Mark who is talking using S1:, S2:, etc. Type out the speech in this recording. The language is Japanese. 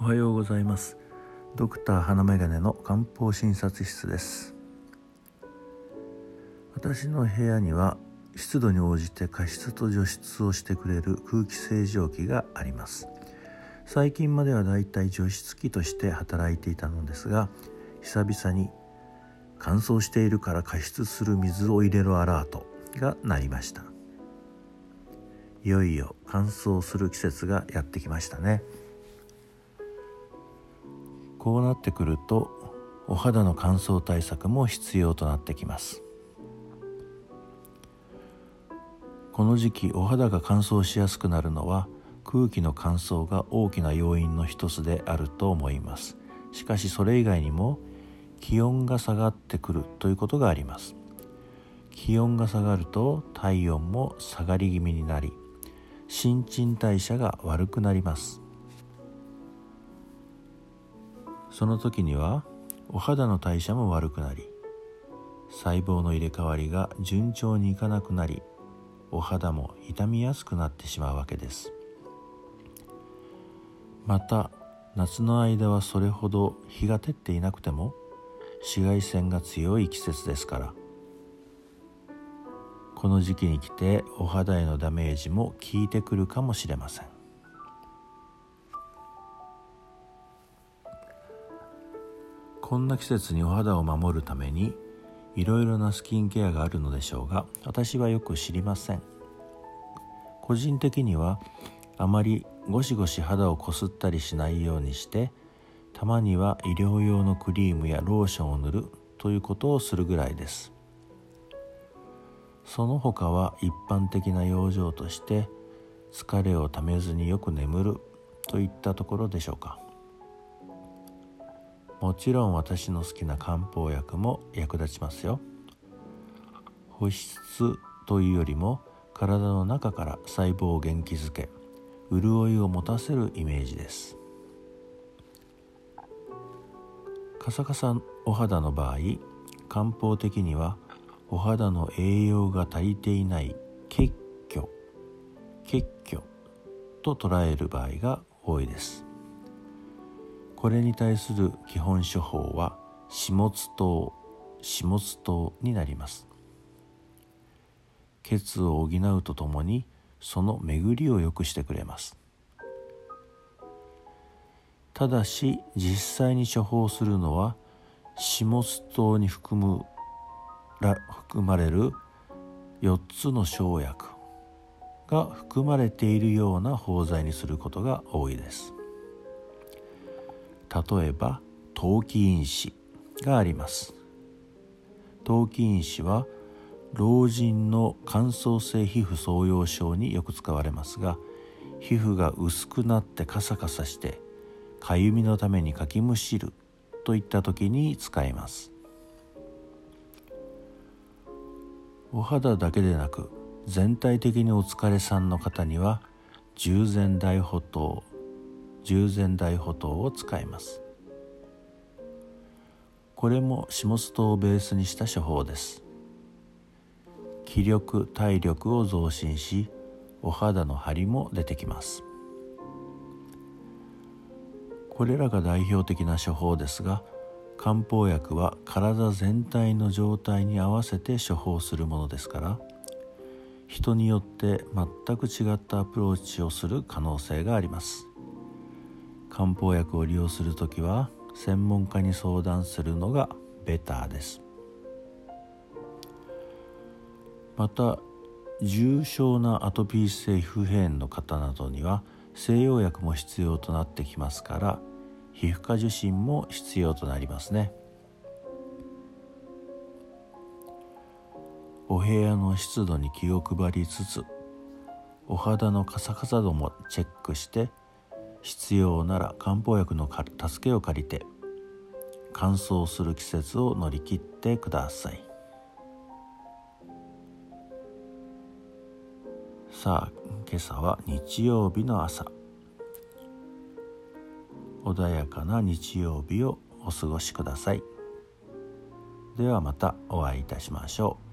S1: おはようございます。ドクター花眼鏡の漢方診察室です。私の部屋には湿度に応じて加湿と除湿をしてくれる空気清浄機があります。最近まではだいたい除湿機として働いていたのですが久々に乾燥しているから加湿する水を入れろアラートが鳴りました。いよいよ乾燥する季節がやってきましたね。こうなってくるとお肌の乾燥対策も必要となってきます。この時期お肌が乾燥しやすくなるのは空気の乾燥が大きな要因の一つであると思います。しかしそれ以外にも気温が下がってくるということがあります。気温が下がると体温も下がり気味になり新陳代謝が悪くなります。その時にはお肌の代謝も悪くなり細胞の入れ替わりが順調にいかなくなりお肌も傷みやすくなってしまうわけです。また夏の間はそれほど日が照っていなくても紫外線が強い季節ですから。この時期に来てお肌へのダメージも効いてくるかもしれません。こんな季節にお肌を守るためにいろいろなスキンケアがあるのでしょうが私はよく知りません。個人的にはあまりゴシゴシ肌をこすったりしないようにしてたまには医療用のクリームやローションを塗るということをするぐらいです。その他は一般的な養生として疲れをためずによく眠るといったところでしょうか。もちろん私の好きな漢方薬も役立ちますよ。保湿というよりも体の中から細胞を元気づけ潤いを持たせるイメージです。カサカサお肌の場合漢方的にはお肌の栄養が足りていない血虚血虚と捉える場合が多いです。これに対する基本処方は始末糖始末糖になります。血を補うとともにその巡りを良くしてくれます。ただし実際に処方するのは始末糖に含むら含まれる4つの生薬が含まれているような包材にすることが多いです。例えば陶器因子があります。陶器因子は老人の乾燥性皮膚創用症によく使われますが皮膚が薄くなってカサカサしてかゆみのためにかきむしるといった時に使えます。お肌だけでなく全体的にお疲れさんの方には従前大補糖従前大補糖を使います。これも下津糖をベースにした処方です。気力体力を増進しお肌の張りも出てきます。これらが代表的な処方ですが漢方薬は体全体の状態に合わせて処方するものですから人によって全く違ったアプローチをする可能性があります。漢方薬を利用するときは専門家に相談するのがベターです。また重症なアトピー性皮膚炎の方などには西洋薬も必要となってきますから皮膚科受診も必要となりますね。お部屋の湿度に気を配りつつお肌のカサカサ度もチェックして必要なら漢方薬の助けを借りて乾燥する季節を乗り切ってください。さあ今朝は日曜日の朝。穏やかな日曜日をお過ごしください。ではまたお会いいたしましょう。